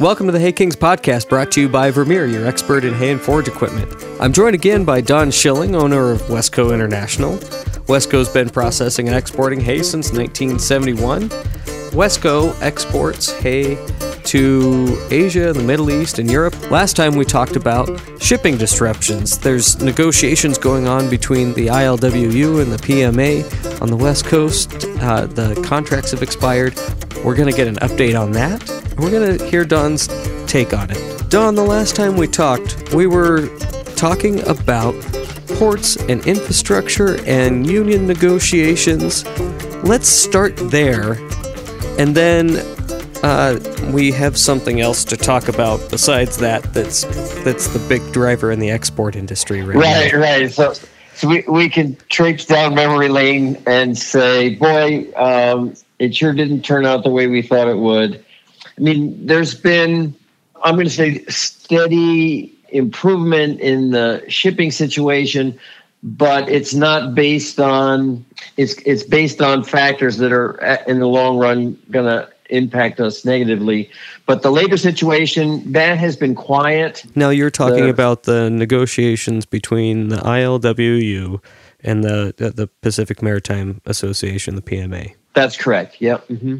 Welcome to the Hay Kings podcast brought to you by Vermeer, your expert in hay and forage equipment. I'm joined again by Don Schilling, owner of Westco International. Westco's been processing and exporting hay since 1971. Westco exports hay to Asia, the Middle East, and Europe. Last time we talked about shipping disruptions. There's negotiations going on between the ILWU and the PMA on the West Coast. Uh, the contracts have expired. We're going to get an update on that. We're going to hear Don's take on it. Don, the last time we talked, we were talking about ports and infrastructure and union negotiations. Let's start there. And then uh, we have something else to talk about besides that. That's that's the big driver in the export industry right, Right, now. right. So, so we, we can traipse down memory lane and say, boy, um, it sure didn't turn out the way we thought it would. I mean, there's been, I'm going to say, steady improvement in the shipping situation, but it's not based on it's it's based on factors that are uh, in the long run going to impact us negatively. But the labor situation that has been quiet. Now you're talking The- about the negotiations between the ILWU and the the, Pacific Maritime Association, the PMA. That's correct. Yep. hmm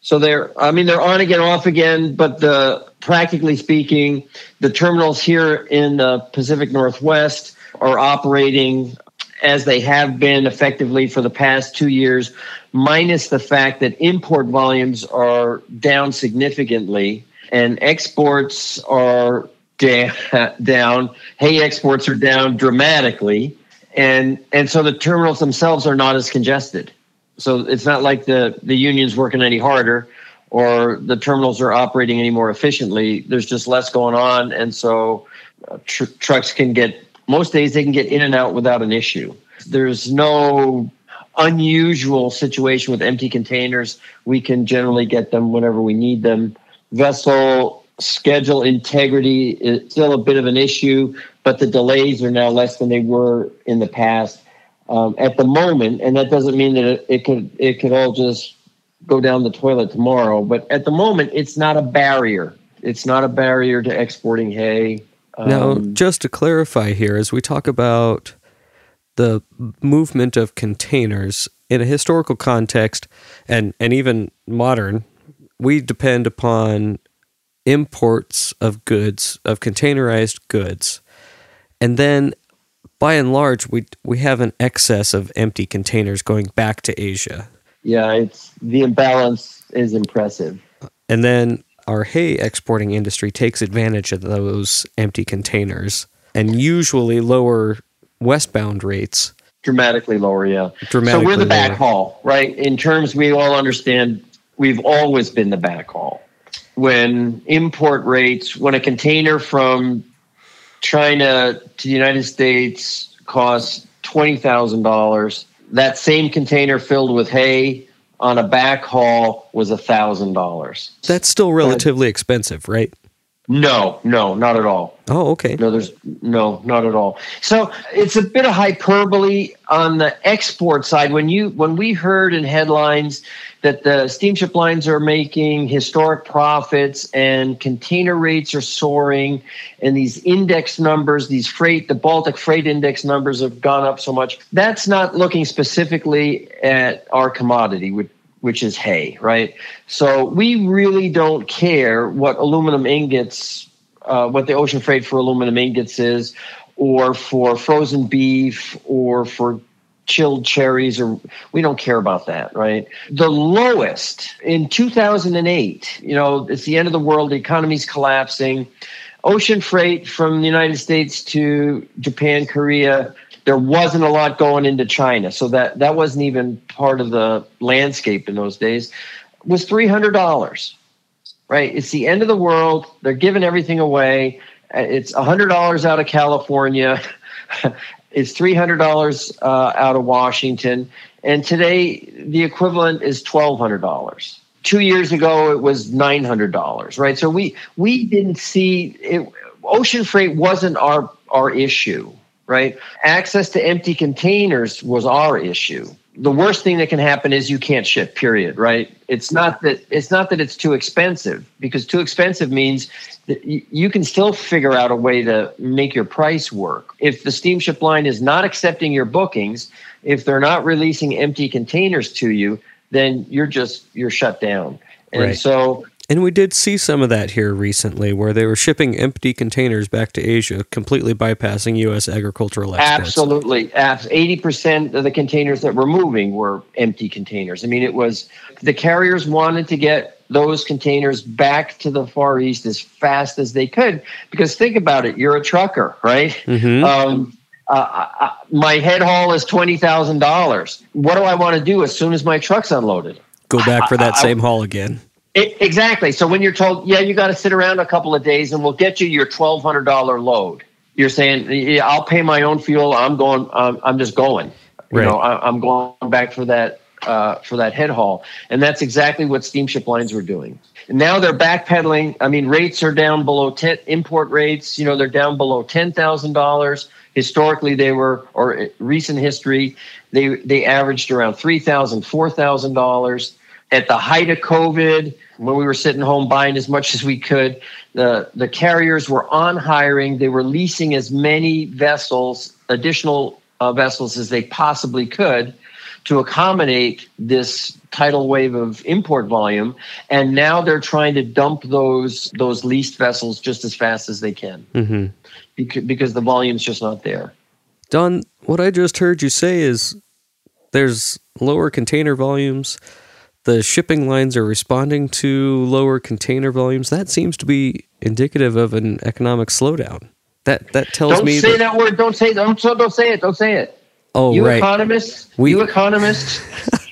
So they're, I mean, they're on again, off again, but the practically speaking, the terminals here in the Pacific Northwest are operating as they have been effectively for the past two years, minus the fact that import volumes are down significantly and exports are da- down. Hay exports are down dramatically, and and so the terminals themselves are not as congested. So it's not like the the union's working any harder or the terminals are operating any more efficiently. There's just less going on, and so uh, tr- trucks can get most days they can get in and out without an issue. There's no unusual situation with empty containers. We can generally get them whenever we need them. Vessel schedule integrity is still a bit of an issue, but the delays are now less than they were in the past um, at the moment, and that doesn't mean that it, it could it could all just go down the toilet tomorrow. But at the moment, it's not a barrier. It's not a barrier to exporting hay. Now, Um, just to clarify here, as we talk about the movement of containers in a historical context and, and even modern, we depend upon imports of goods, of containerized goods. And then by and large, we, we have an excess of empty containers going back to Asia. yeah, it's the imbalance is impressive. And then our hay exporting industry takes advantage of those empty containers and usually lower westbound rates dramatically lower yeah dramatically. so we're the lower. backhaul right in terms we all understand we've always been the backhaul when import rates when a container from china to the united states costs $20000 that same container filled with hay on a backhaul was $1000 That's still relatively expensive, right? No no not at all Oh, okay. No, there's no, not at all. So it's a bit of hyperbole on the export side. When you when we heard in headlines that the steamship lines are making historic profits and container rates are soaring and these index numbers, these freight, the Baltic freight index numbers have gone up so much. That's not looking specifically at our commodity, which which is hay, right? So we really don't care what aluminum ingots uh, what the ocean freight for aluminum ingots is, or for frozen beef, or for chilled cherries, or we don't care about that, right? The lowest in 2008, you know, it's the end of the world, the economy's collapsing. Ocean freight from the United States to Japan, Korea, there wasn't a lot going into China, so that that wasn't even part of the landscape in those days. Was three hundred dollars right? It's the end of the world. They're giving everything away. It's $100 out of California. it's $300 uh, out of Washington. And today, the equivalent is $1,200. Two years ago, it was $900, right? So we, we didn't see it. Ocean freight wasn't our, our issue, right? Access to empty containers was our issue. the worst thing that can happen is you can't ship period right it's not that it's not that it's too expensive because too expensive means that you can still figure out a way to make your price work if the steamship line is not accepting your bookings if they're not releasing empty containers to you then you're just you're shut down and right. so and we did see some of that here recently, where they were shipping empty containers back to Asia, completely bypassing U.S. agricultural exports. Absolutely, eighty percent of the containers that were moving were empty containers. I mean, it was the carriers wanted to get those containers back to the Far East as fast as they could, because think about it, you're a trucker, right? Mm-hmm. Um, uh, I, uh, uh, my head haul is twenty thousand dollars. What do I want to do as soon as my truck's unloaded? Go back for that I, same haul again. It, exactly. So when you're told, yeah, you got to sit around a couple of days and we'll get you your twelve hundred dollar load. You're saying, yeah, I'll pay my own fuel. I'm going. Um, I'm just going. You right. know, I, am going back for that uh, for that head haul, and that's exactly what steamship lines were doing. And now they're backpedaling. I mean, rates are down below ten import rates. You know, they're down below ten thousand dollars. Historically, they were, or recent history, they they averaged around three thousand, four thousand dollars at the height of COVID, when we were sitting home buying as much as we could, the, the carriers were on hiring. They were leasing as many vessels, additional uh, vessels, as they possibly could to accommodate this tidal wave of import volume. And now they're trying to dump those those leased vessels just as fast as they can mm-hmm. because, because the volume's just not there. Don, what I just heard you say is there's lower container volumes the shipping lines are responding to lower container volumes. That seems to be indicative of an economic slowdown. That that tells don't me. Don't say that, that word. Don't say. Don't don't say it. Don't say it. Oh, you right. economists, we, you economists,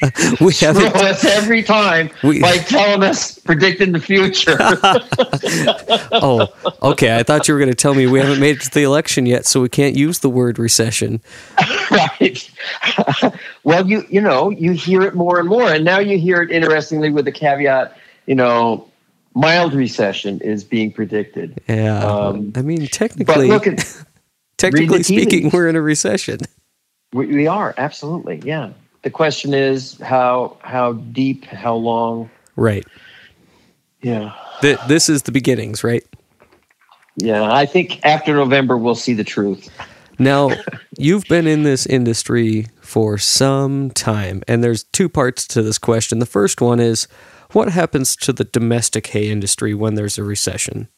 we have us every time we, by telling us predicting the future. oh, okay. I thought you were going to tell me we haven't made it to the election yet, so we can't use the word recession. right. well, you you know you hear it more and more, and now you hear it interestingly with the caveat, you know, mild recession is being predicted. Yeah. Um, I mean, technically, look at, technically speaking, we're in a recession. We, we are absolutely, yeah. The question is how how deep, how long? Right. Yeah. This is the beginnings, right? Yeah, I think after November we'll see the truth. Now, you've been in this industry for some time, and there's two parts to this question. The first one is what happens to the domestic hay industry when there's a recession?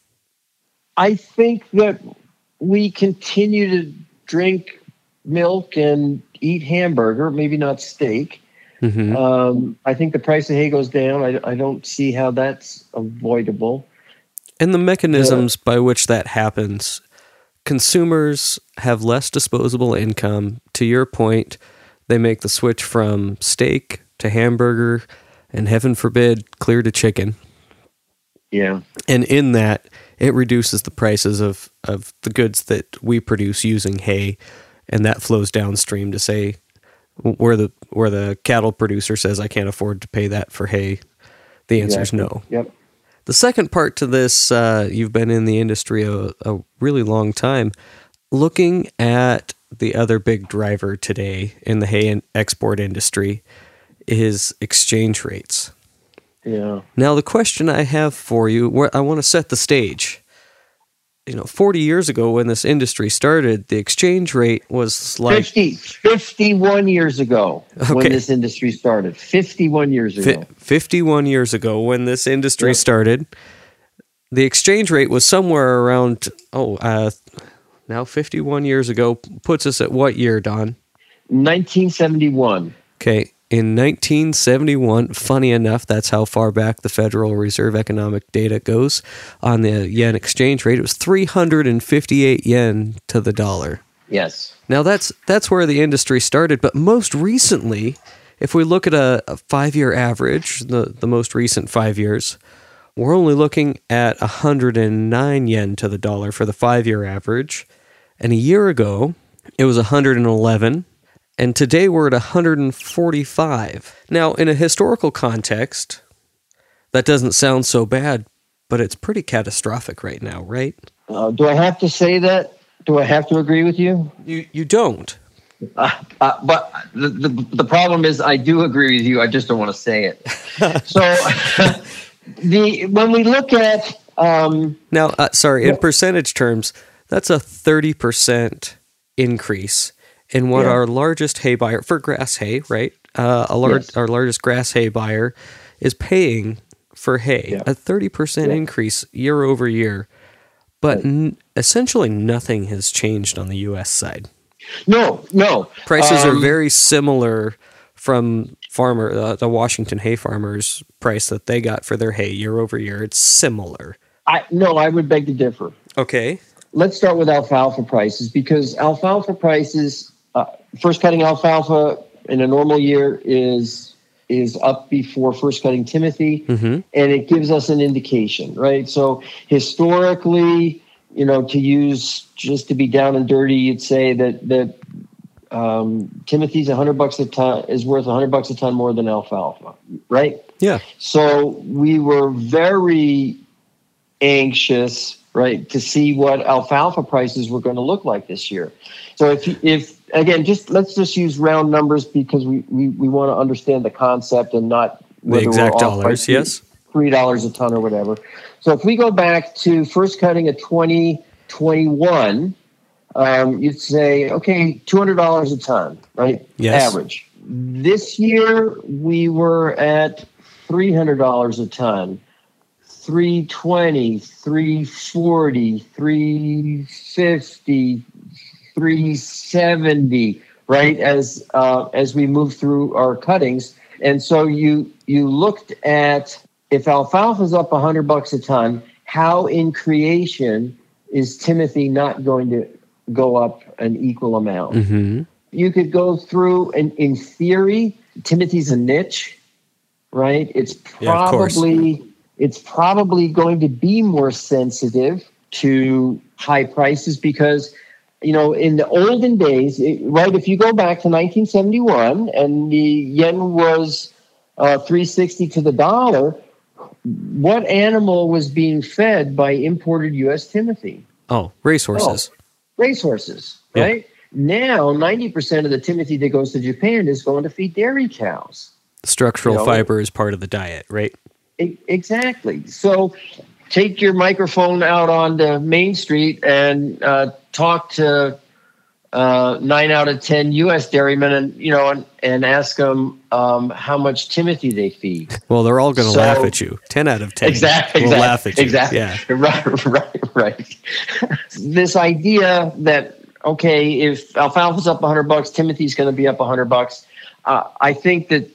I think that we continue to drink milk and eat hamburger, maybe not steak. Mm-hmm. Um, I think the price of hay goes down. I, I don't see how that's avoidable. And the mechanisms by which that happens, consumers have less disposable income. To your point, they make the switch from steak to hamburger, and heaven forbid, clear to chicken. Yeah. And in that, it reduces the prices of, of the goods that we produce using hay and that flows downstream to say where the where the cattle producer says I can't afford to pay that for hay. The answer exactly. is no. Yep. The second part to this, uh, you've been in the industry a, a really long time. Looking at the other big driver today in the hay and export industry is exchange rates. Yeah. Now the question I have for you, where I want to set the stage you know 40 years ago when this industry started the exchange rate was like 50 51 years ago okay. when this industry started. 51 years ago. F- 51 years ago when this industry yep. started the exchange rate was somewhere around oh uh, now 51 years ago. Puts us at what year don? 1971 okay in 1971. Funny enough, that's how far back the Federal Reserve economic data goes on the yen exchange rate. It was 358 yen to the dollar. Yes. Now that's that's where the industry started, but most recently, if we look at a, a five-year average, the the most recent five years, we're only looking at 109 yen to the dollar for the five-year average, and a year ago it was 111 and today we're at 145. Now, in a historical context, that doesn't sound so bad, but it's pretty catastrophic right now, right? Uh, do I have to say that? Do I have to agree with you? You you don't. Uh, uh, but the, the the problem is, I do agree with you. I just don't want to say it. so the when we look at um, now, uh, sorry, in percentage terms, that's a thirty percent increase in what Yeah. our largest hay buyer for grass hay, right? Uh, a large, Yes. our largest grass hay buyer is paying for hay Yeah. a thirty percent Yeah. increase year over year, but n- essentially nothing has changed on the U.S. side. no, no Prices are Um, very similar from farmer uh, the Washington hay farmers price that they got for their hay year over year. It's similar. I no, I would beg to differ. Okay. let's start with alfalfa prices because alfalfa prices uh, first cutting alfalfa in a normal year is is up before first cutting timothy Mm-hmm. and it gives us an indication right so historically you know to use just to be down and dirty you'd say that that um, timothy's 100 bucks a ton is worth 100 bucks a ton more than alfalfa right Yeah. so we were very anxious, right, to see what alfalfa prices were going to look like this year. So if if again, just let's just use round numbers because we we, we want to understand the concept and not The exact dollars, three- yes. three dollars a ton or whatever. So if we go back to first cutting of twenty twenty one. Um, you'd say, okay, two hundred dollars a ton, right? Yes. Average. This year we were at three hundred dollars a ton. 320, 340, 350, 370, right? As uh, as we move through our cuttings, and so you you looked at if alfalfa's up 100 bucks a ton, how in creation is Timothy not going to go up an equal amount? Mm-hmm. you could go through and in theory timothy's a niche right it's Yeah, probably it's probably going to be more sensitive to high prices because you know in the olden days it- right if you go back to 1971 and the yen was uh, 360 to the dollar what animal was being fed by imported us timothy Oh, racehorses. racehorses, Yeah. right? Now, 90% of the Timothy that goes to Japan is going to feed dairy cows. Structural You know- fiber is part of the diet, right? Exactly. So take your microphone out on onto Main Street and uh, talk to uh, nine out of 10 U.S. dairymen and, you know, and, and ask them um, how much Timothy they feed. Well, they're all going to So- laugh at you. Ten out of ten Exactly. will exactly, laugh at you. Exactly. Yeah. Right. Right. Right. this idea that okay, if alfalfa's up 100 bucks, Timothy's going to be up 100 bucks. Uh, I think that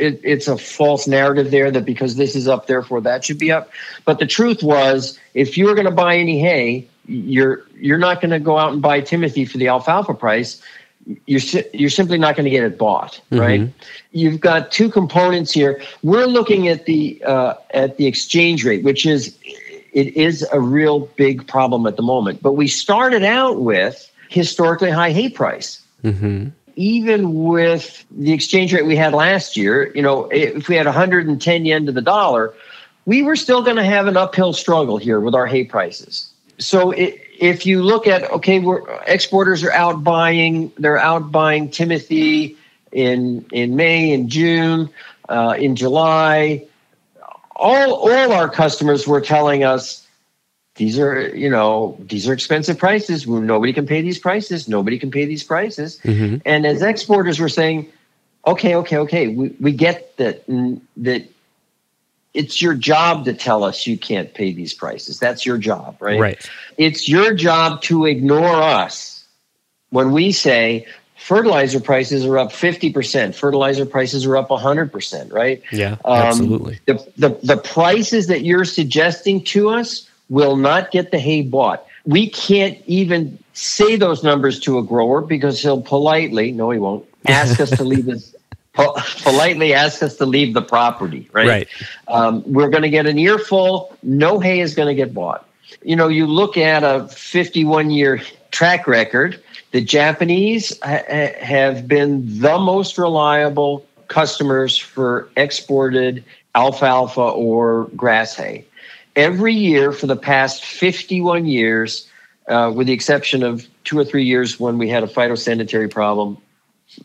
it, it's a false narrative there that because this is up, therefore that should be up. But the truth was, if you were going to buy any hay, you're you're not going to go out and buy Timothy for the alfalfa price. You're you're simply not going to get it bought, right? You've got two components here. We're looking at the uh, at the exchange rate, which is it is a real big problem at the moment. But we started out with historically high hay price hmm even with the exchange rate we had last year, you know, if we had 110 yen to the dollar, we were still going to have an uphill struggle here with our hay prices. So i if you look at okay, exporters are out buying, they're out buying Timothy in in May and June, uh, in July. All all our customers were telling us these are you know these are expensive prices. Nobody can pay these prices. Nobody can pay these prices. hmm And as exporters, we're saying, okay, okay, okay, we, we get that that it's your job to tell us you can't pay these prices. That's your job, right? Right. It's your job to ignore us when we say fertilizer prices are up 50%, fertilizer prices are up 100%, right? Yeah. Um, absolutely. The, the, the prices that you're suggesting to us will not get the hay bought. We can't even say those numbers to a grower because he'll politely, no, he won't, ask us to leave his, po- politely ask us to leave the property, right? Right. Um, we're going to get an earful. No hay is going to get bought. You know, you look at a 51 year track record, the Japanese ha- ha- have been the most reliable customers for exported alfalfa or grass hay. Every year for the past 51 years, uh, with the exception of two or three years when we had a phytosanitary problem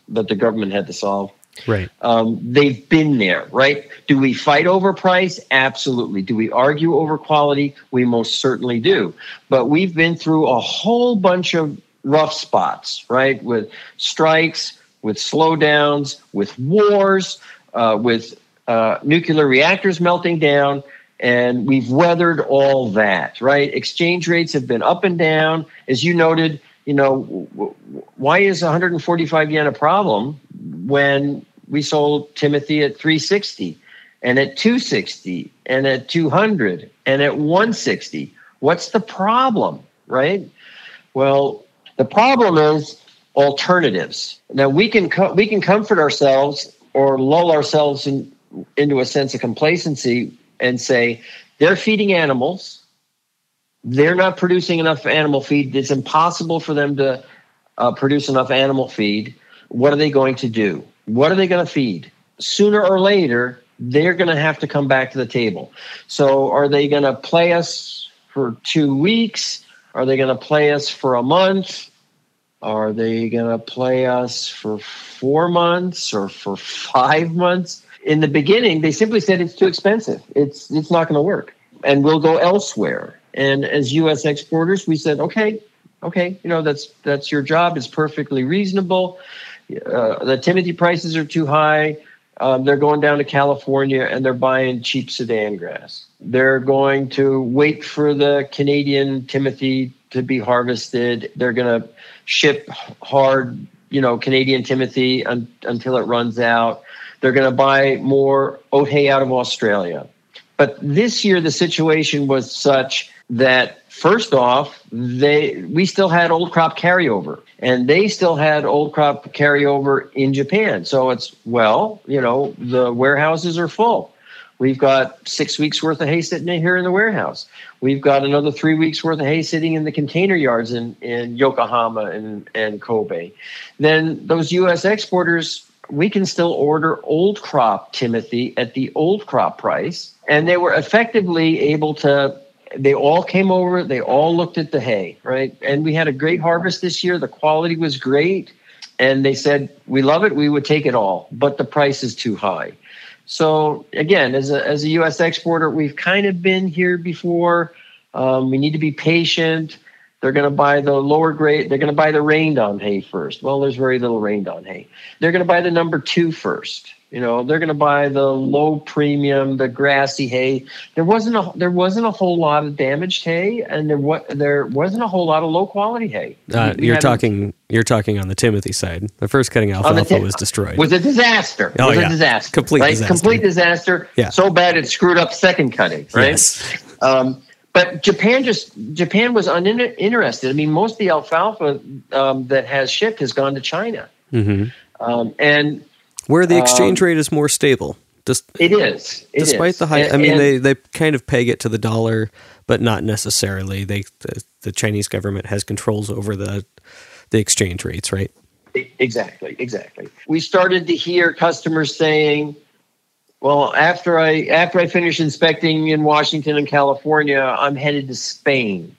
that the government had to solve. Right. Um, they've been there, right? Do we fight over price? Absolutely. Do we argue over quality? We most certainly do. But we've been through a whole bunch of rough spots, right? With strikes, with slowdowns, with wars, uh, with uh, nuclear reactors melting down, and we've weathered all that, right? Exchange rates have been up and down. As you noted, you know, why is 145 yen a problem when we sold Timothy at 360 and at 260 and at 200 and at 160? What's the problem, right? Well, the problem is alternatives. Now we can co- we can comfort ourselves or lull ourselves in, into a sense of complacency and say they're feeding animals. They're not producing enough animal feed. It's impossible for them to uh, produce enough animal feed. What are they going to do? What are they going to feed? Sooner or later they're going to have to come back to the table. So are they going to play us for two weeks? Are they going to play us for a month? Are they going to play us for four months or for five months in the beginning, they simply said it's too expensive. It's it's not going to work, and we'll go elsewhere. And as U.S. exporters, we said, okay, okay, you know that's that's your job. It's perfectly reasonable. Uh, the Timothy prices are too high. Um, they're going down to California and they're buying cheap Sudan grass. They're going to wait for the Canadian Timothy to be harvested. They're going to ship hard, you know, Canadian Timothy un- until it runs out. They're going to buy more oat hay out of Australia. But this year, the situation was such that first off, they we still had old crop carryover, and they still had old crop carryover in Japan. So it's well, you know, the warehouses are full. We've got six weeks worth of hay sitting in here in the warehouse. We've got another three weeks worth of hay sitting in the container yards in, in Yokohama and, and Kobe. Then those U.S. exporters we can still order old crop Timothy at the old crop price. And they were effectively able to, they all came over, they all looked at the hay, right? And we had a great harvest this year. The quality was great. And they said, we love it, we would take it all, but the price is too high. So again, as a, as a U.S. exporter, we've kind of been here before. Um, we need to be patient. They're going to buy the lower grade. They're going to buy the rained on hay first. Well, there's very little rained on hay. They're going to buy the number two first. You know, they're going to buy the low premium, the grassy hay. There wasn't a there wasn't a whole lot of damaged hay, and there what there wasn't a whole lot of low quality hay. Uh, you're talking you're talking on the Timothy side. The first cutting alfalfa was destroyed. Was a disaster. Oh, was yeah. a disaster. Complete right? disaster. Complete disaster. Yeah. So bad it screwed up second cutting. Right. Yes. Um, but Japan just Japan was uninterested. I mean, most of the alfalfa um, that has shipped has gone to China, hmm um, and Where the exchange Um, rate is more stable. It is. It despite is. the high, And- I mean, and- they they kind of peg it to the dollar, but not necessarily. They the, the Chinese government has controls over the the exchange rates, right? Exactly, exactly. We started to hear customers saying, "Well, after I after I finish inspecting in Washington and California, I'm headed to Spain."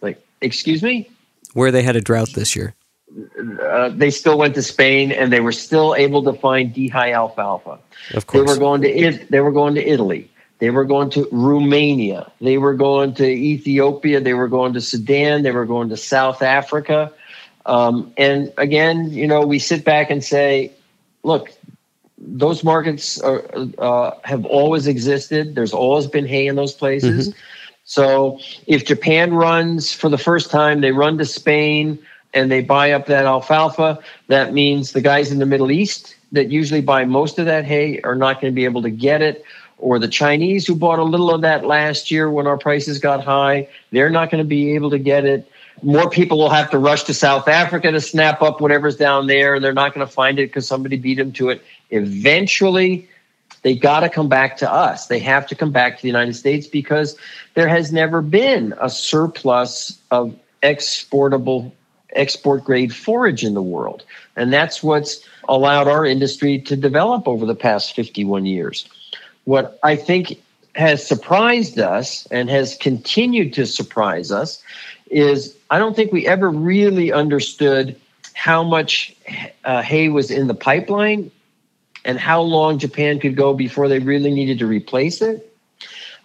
Like, excuse me? Where they had a drought this year. Uh, they still went to Spain, and they were still able to find dehy alfalfa. Of course, They were going to it. They were going to Italy. They were going to Romania. They were going to Ethiopia. They were going to Sudan. They were going to South Africa. Um, and again, you know, we sit back and say, look, those markets are, uh, have always existed. There's always been hay in those places. So if Japan runs for the first time, they run to Spain and they buy up that alfalfa. That means the guys in the Middle East that usually buy most of that hay are not going to be able to get it. Or the Chinese who bought a little of that last year when our prices got high, they're not going to be able to get it. More people will have to rush to South Africa to snap up whatever's down there, and they're not going to find it because somebody beat them to it. Eventually, they got to come back to us. They have to come back to the United States because there has never been a surplus of exportable, export grade forage in the world. And that's what's allowed our industry to develop over the past 51 years. What I think has surprised us and has continued to surprise us is I don't think we ever really understood how much uh, hay was in the pipeline and how long Japan could go before they really needed to replace it.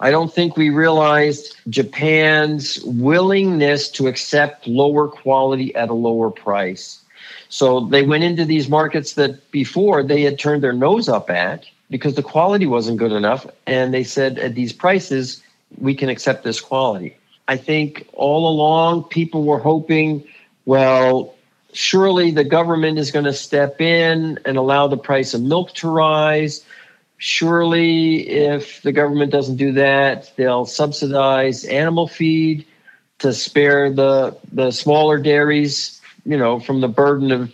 I don't think we realized Japan's willingness to accept lower quality at a lower price. So they went into these markets that before they had turned their nose up at because the quality wasn't good enough. And they said, at these prices, we can accept this quality. I think all along people were hoping, well, surely the government is going to step in and allow the price of milk to rise. Surely, if the government doesn't do that, they'll subsidize animal feed to spare the the smaller dairies, you know, from the burden of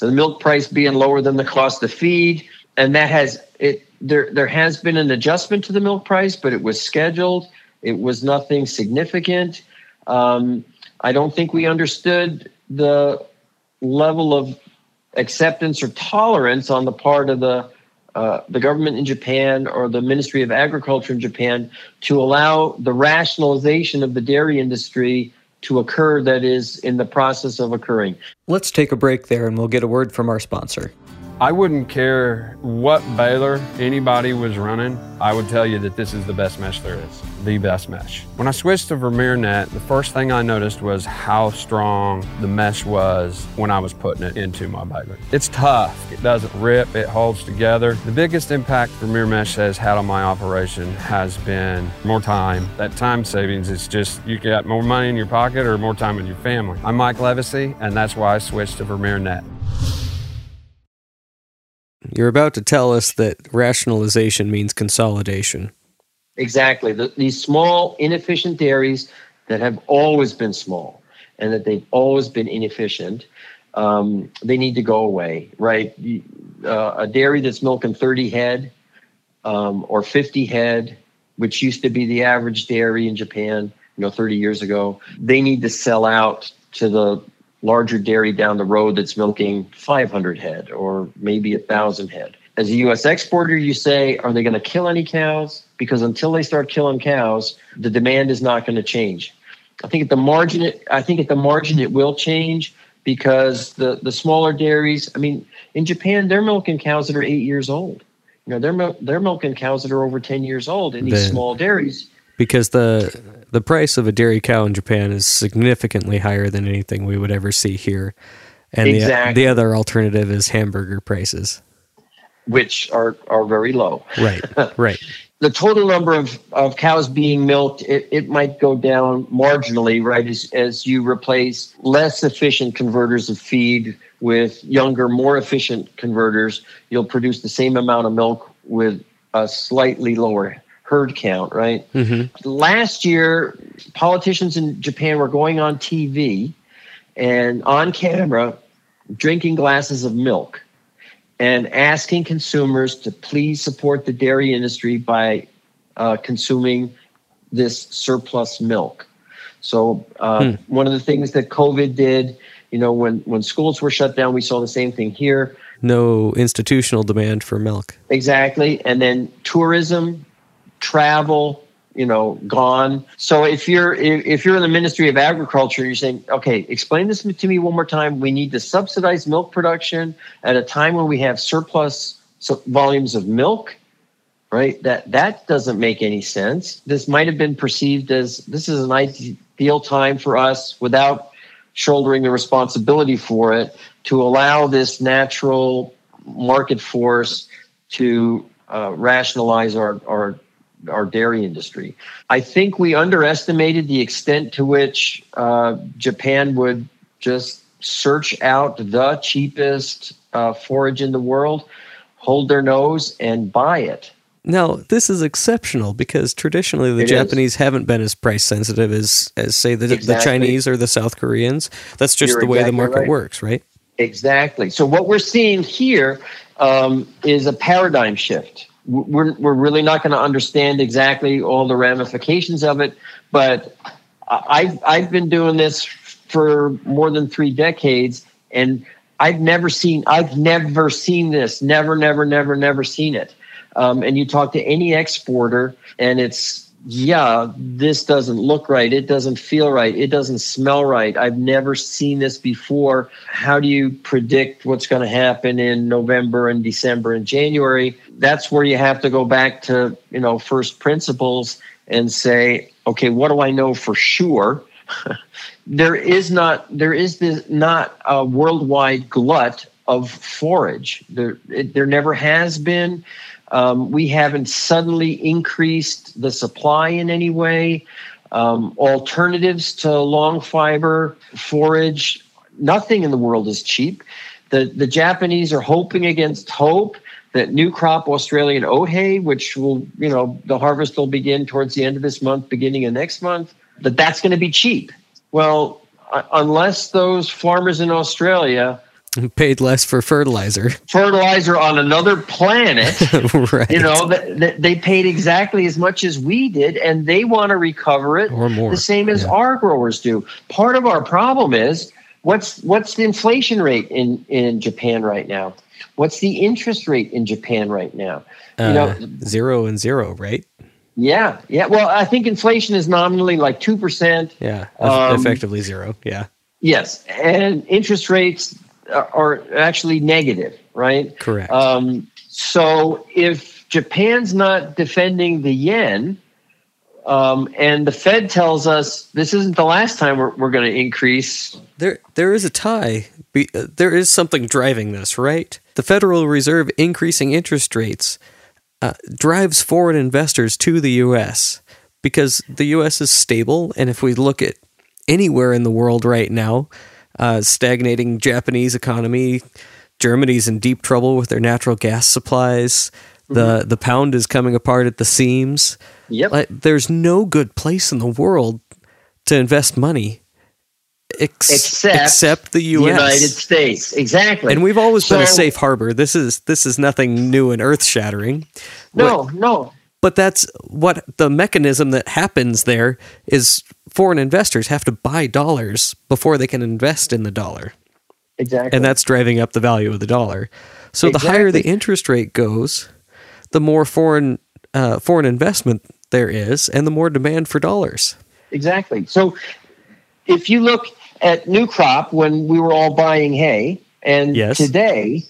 the milk price being lower than the cost of feed. And that has it. There, there has been an adjustment to the milk price, but it was scheduled it was nothing significant. Um, I don't think we understood the level of acceptance or tolerance on the part of the uh, the government in Japan or the Ministry of Agriculture in Japan to allow the rationalization of the dairy industry to occur that is in the process of occurring. Let's take a break there and we'll get a word from our sponsor. I wouldn't care what baler anybody was running. I would tell you that this is the best mesh there is, the best mesh. When I switched to Vermeer Net, the first thing I noticed was how strong the mesh was when I was putting it into my baler. It's tough. It doesn't rip. It holds together. The biggest impact Vermeer Mesh has had on my operation has been more time. That time savings is just you got more money in your pocket or more time with your family. I'm Mike Levacy, and that's why I switched to Vermeer Net. You're about to tell us that rationalization means consolidation. Exactly. The, these small, inefficient dairies that have always been small and that they've always been inefficient, um, they need to go away, right? Uh, a dairy that's milking 30 head um, or 50 head, which used to be the average dairy in Japan, you know, 30 years ago, they need to sell out to the larger dairy down the road that's milking 500 head or maybe a thousand head. As a U.S. exporter, you say, are they going to kill any cows? Because until they start killing cows, the demand is not going to change. I think at the margin, it, I think at the margin it will change because the the smaller dairies. I mean, in Japan, they're milking cows that are eight years old. You know, they're they're milking cows that are over ten years old in these small dairies. Because the the price of a dairy cow in Japan is significantly higher than anything we would ever see here. And exactly. the, the other alternative is hamburger prices, which are, are very low. Right, right. the total number of, of cows being milked, it, it might go down marginally, right? As, as you replace less efficient converters of feed with younger, more efficient converters, you'll produce the same amount of milk with a slightly lower herd count, right? Mm-hmm. Last year, politicians in Japan were going on TV and on camera drinking glasses of milk and asking consumers to please support the dairy industry by uh, consuming this surplus milk. So, uh, hmm. one of the things that COVID did, you know, when, when schools were shut down, we saw the same thing here. No institutional demand for milk. Exactly. And then tourism travel you know gone. So if you're if you're in the ministry of agriculture you're saying okay explain this to me one more time. We need to subsidize milk production at a time when we have surplus volumes of milk right? That that doesn't make any sense. This might have been perceived as this is an ideal time for us without shouldering the responsibility for it to allow this natural market force to uh, rationalize our, our our dairy industry. I think we underestimated the extent to which uh, Japan would just search out the cheapest uh, forage in the world, hold their nose, and buy it. Now, this is exceptional because traditionally the it Japanese is. haven't been as price sensitive as, as say, the, exactly. the Chinese or the South Koreans. That's just You're the way exactly the market right. works, right? Exactly. So, what we're seeing here um, is a paradigm shift we're, we're really not going to understand exactly all the ramifications of it. But I've, I've been doing this for more than three decades and I've never seen, I've never seen this, never, never, never, never seen it. Um, and you talk to any exporter and it's yeah, this doesn't look right. It doesn't feel right. It doesn't smell right. I've never seen this before. How do you predict what's going to happen in November and December and January? That's where you have to go back to, you know, first principles and say, okay, what do I know for sure? there is not there is this not a worldwide glut of forage. There it, there never has been. Um, we haven't suddenly increased the supply in any way. Um, alternatives to long fiber forage, nothing in the world is cheap. The, the Japanese are hoping against hope that new crop Australian oat hay, which will, you know, the harvest will begin towards the end of this month, beginning of next month, that that's going to be cheap. Well, uh, unless those farmers in Australia paid less for fertilizer. Fertilizer on another planet. right. You know, they, they paid exactly as much as we did, and they want to recover it or more. The same as Yeah. our growers do. Part of our problem is what's what's the inflation rate in in Japan right now? What's the interest rate in Japan right now? You Uh, know, zero and zero, right? yeah, yeah. Well, I think inflation is nominally like two percent. Yeah, Um, effectively zero. Yeah, Yes, and interest rates are, are actually negative, right? correct. Um, so if Japan's not defending the yen, um, and the Fed tells us this isn't the last time we're, we're going to increase, There, there is a tie. Be, uh, there is something driving this, right? The Federal Reserve increasing interest rates uh, drives foreign investors to the U.S. because the U.S. is stable, and if we look at anywhere in the world right now, uh, stagnating Japanese economy, Germany's in deep trouble with their natural gas supplies. The the pound is coming apart at the seams. Yep. Like, there's no good place in the world to invest money ex- Except except the the U.S. United States, exactly. and we've always been a safe harbor. This is this is nothing new and earth shattering. No, no, But that's what the mechanism that happens there is foreign investors have to buy dollars before they can invest in the dollar. exactly. And that's driving up the value of the dollar. So the higher the interest rate goes, the more foreign uh, foreign investment there is and the more demand for dollars. Exactly. So if you look at new crop when we were all buying hay, and Yes. today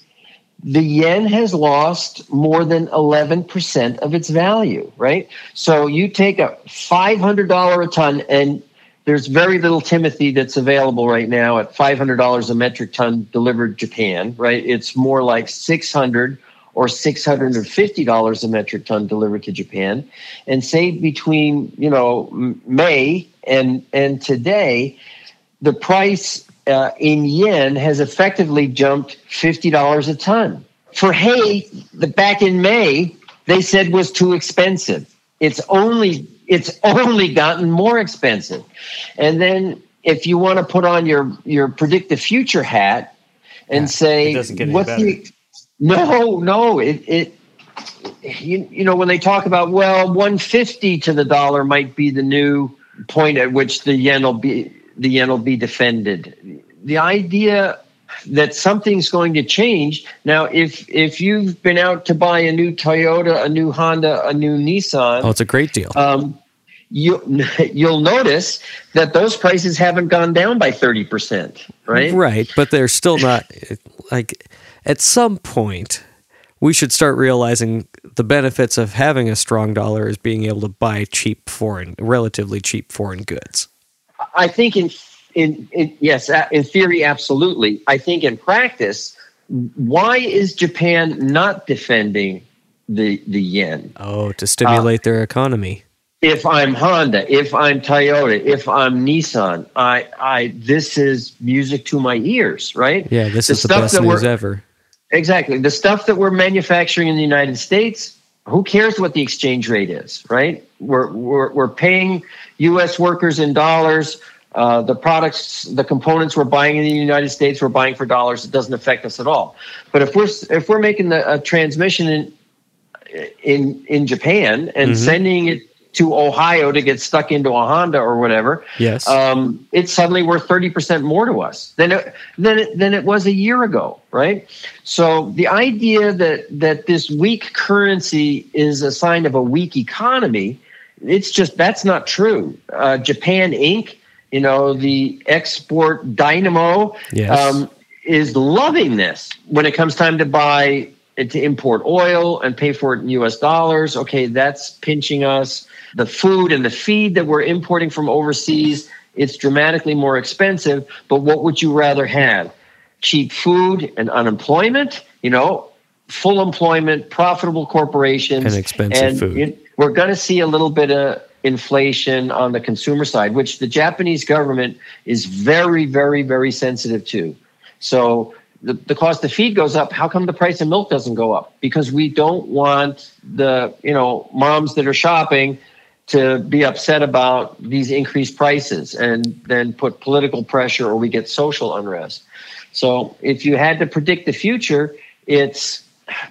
the yen has lost more than 11% of its value, right? So you take a $500 a ton, and there's very little Timothy that's available right now at $500 a metric ton delivered Japan, right? It's more like 600 or $650 a metric ton delivered to Japan. And say between, you know, May and, and today, the price uh, in yen has effectively jumped $50 a ton. For hay, the back in May, they said was too expensive. It's only it's only gotten more expensive. And then if you want to put on your your predictive future hat and say get any what's the no no it it you, you know when they talk about well 150 to the dollar might be the new point at which the yen will be the yen will be defended the idea that something's going to change now if if you've been out to buy a new toyota a new honda a new nissan Oh, it's a great deal. um, you you'll notice that those prices haven't gone down by 30% right Right, but they're still not like at some point we should start realizing the benefits of having a strong dollar is being able to buy cheap foreign relatively cheap foreign goods. I think in, in in yes, in theory, absolutely. I think in practice, why is Japan not defending the the yen? Oh, to stimulate uh, their economy. If I'm Honda, if I'm Toyota, if I'm Nissan, I I this is music to my ears, right? Yeah, this The is the best news ever. Exactly. The stuff that we're manufacturing in the United States, who cares what the exchange rate is, right? We're we're, we're paying U.S. workers in dollars. Uh, the products, the components we're buying in the United States, we're buying for dollars. It doesn't affect us at all. But if we're if we're making the, a transmission in in in Japan and Mhm. sending it to Ohio to get stuck into a Honda or whatever, Yes. um, it's suddenly worth 30% more to us than it, than it, than it was a year ago, right? So the idea that, that this weak currency is a sign of a weak economy It's just that's not true. Uh, Japan Inc., you know, the export dynamo, Yes. um, is loving this when it comes time to buy and to import oil and pay for it in US dollars. Okay, that's pinching us. The food and the feed that we're importing from overseas, it's dramatically more expensive. But what would you rather have? Cheap food and unemployment, you know, full employment, profitable corporations, And expensive and food. it- we're going to see a little bit of inflation on the consumer side, which the Japanese government is very, very, very sensitive to. So the, the cost of feed goes up. How come the price of milk doesn't go up? Because we don't want the you know moms that are shopping to be upset about these increased prices and then put political pressure or we get social unrest. So if you had to predict the future, it's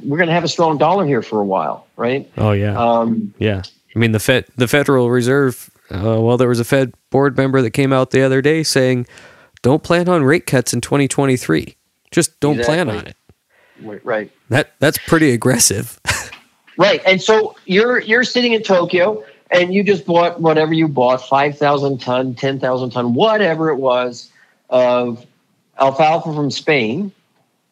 we're going to have a strong dollar here for a while, right? Oh yeah. Um, Yeah, I mean the Fed, the Federal Reserve. Uh, well, there was a Fed board member that came out the other day saying, "Don't plan on rate cuts in 2023. Just don't plan on it." right. That that's pretty aggressive. Right. And so you're you're sitting in Tokyo and you just bought whatever you bought, 5,000 ton, 10,000 ton, whatever it was of alfalfa from Spain.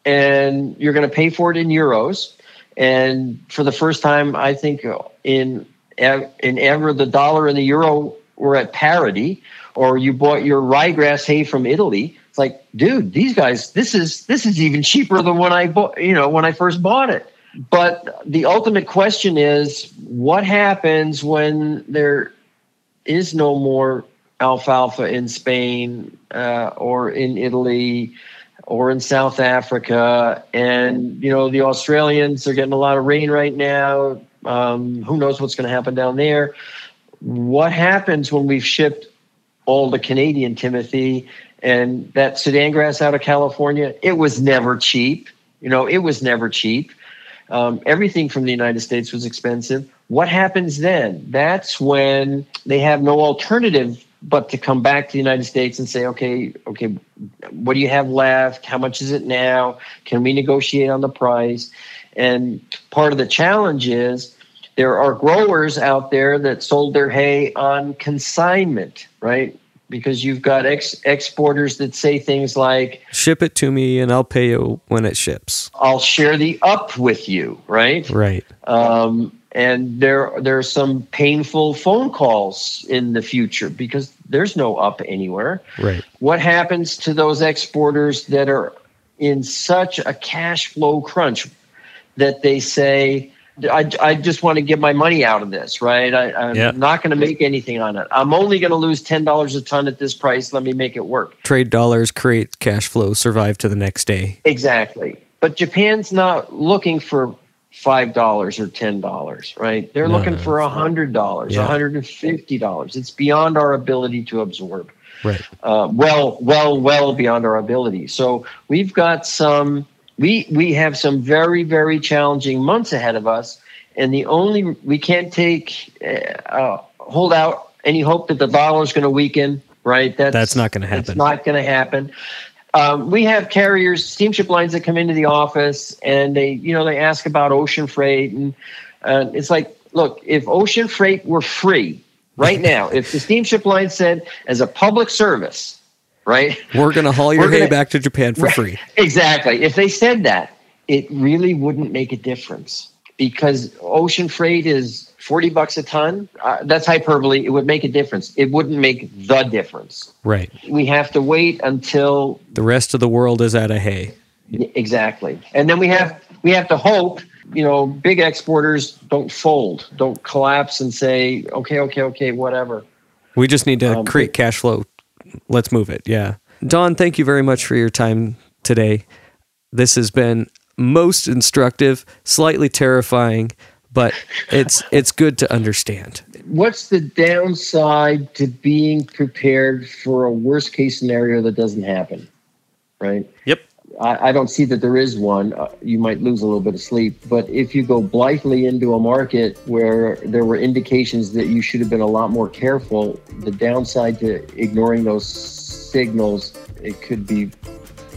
And you're going to pay for it in euros. And for the first time I think in in ever the dollar and the euro were at parity or you bought your ryegrass hay from Italy. It's like dude these guys this is this is even cheaper than when I bought you know when I first bought it but the ultimate question is what happens when there is no more alfalfa in Spain uh, or in Italy or in South Africa? And, you know, the Australians are getting a lot of rain right now. Um, who knows what's going to happen down there? What happens when we've shipped all the Canadian Timothy and that Sudan grass out of California? It was never cheap. You know, it was never cheap. Um, everything from the United States was expensive. What happens then? That's when they have no alternative but to come back to the United States and say, okay, okay, what do you have left? How much is it now? Can we negotiate on the price? And part of the challenge is there are growers out there that sold their hay on consignment, right? Because you've got ex- exporters that say things like, Ship it to me, and I'll pay you when it ships. I'll share the up with you, right? Right. Um, and there there are some painful phone calls in the future because there's no up anywhere. Right. What happens to those exporters that are in such a cash flow crunch that they say, I, I just want to get my money out of this, right? I, I'm Yeah. not going to make anything on it. I'm only going to lose $10 a ton at this price. Let me make it work. Trade dollars create cash flow. Survive to the next day. Exactly. But Japan's not looking for five dollars or ten dollars, right? They're No, looking for a hundred dollars, a hundred and fifty dollars. It's beyond our ability to absorb. Right. Uh, well, well, well beyond our ability. So we've got some. We we have some very very challenging months ahead of us, and the only we can't take uh, uh, hold out any hope that the dollar is going to weaken. Right. That's That's not gonna It's happen. not going to happen. Um, we have carriers, steamship lines that come into the office and they, you know, they ask about ocean freight, and uh, it's like, look, if ocean freight were free right now, if the steamship line said as a public service, right? We're gonna haul your We're hay gonna- back to Japan for free. Exactly. If they said that, it really wouldn't make a difference because ocean freight is 40 bucks a ton. Uh, that's hyperbole. It would make a difference. It wouldn't make the difference. Right. We have to wait until The rest of the world is out of hay. exactly. And then we have we have to hope, you know, big exporters don't fold, don't collapse and say, okay, okay, okay, whatever. We just need to Um, create cash flow. Let's move it. Yeah. Don, thank you very much for your time today. This has been most instructive, slightly terrifying, but it's it's good to understand. What's the downside to being prepared for a worst case scenario that doesn't happen? Right? Yep. I, I don't see that there is one. Uh, you might lose a little bit of sleep, but if you go blithely into a market where there were indications that you should have been a lot more careful, the downside to ignoring those signals, it could be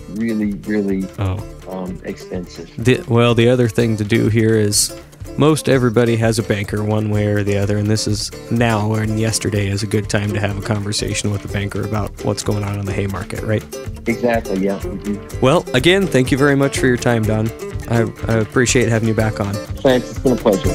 really, really Oh. um, expensive. The, well, the other thing to do here is most everybody has a banker one way or the other, and this is now and yesterday is a good time to have a conversation with a banker about what's going on in the hay market, right? Exactly, yeah. Mm-hmm. Well, again, thank you very much for your time, Don. I, I appreciate having you back on. Thanks, it's been a pleasure.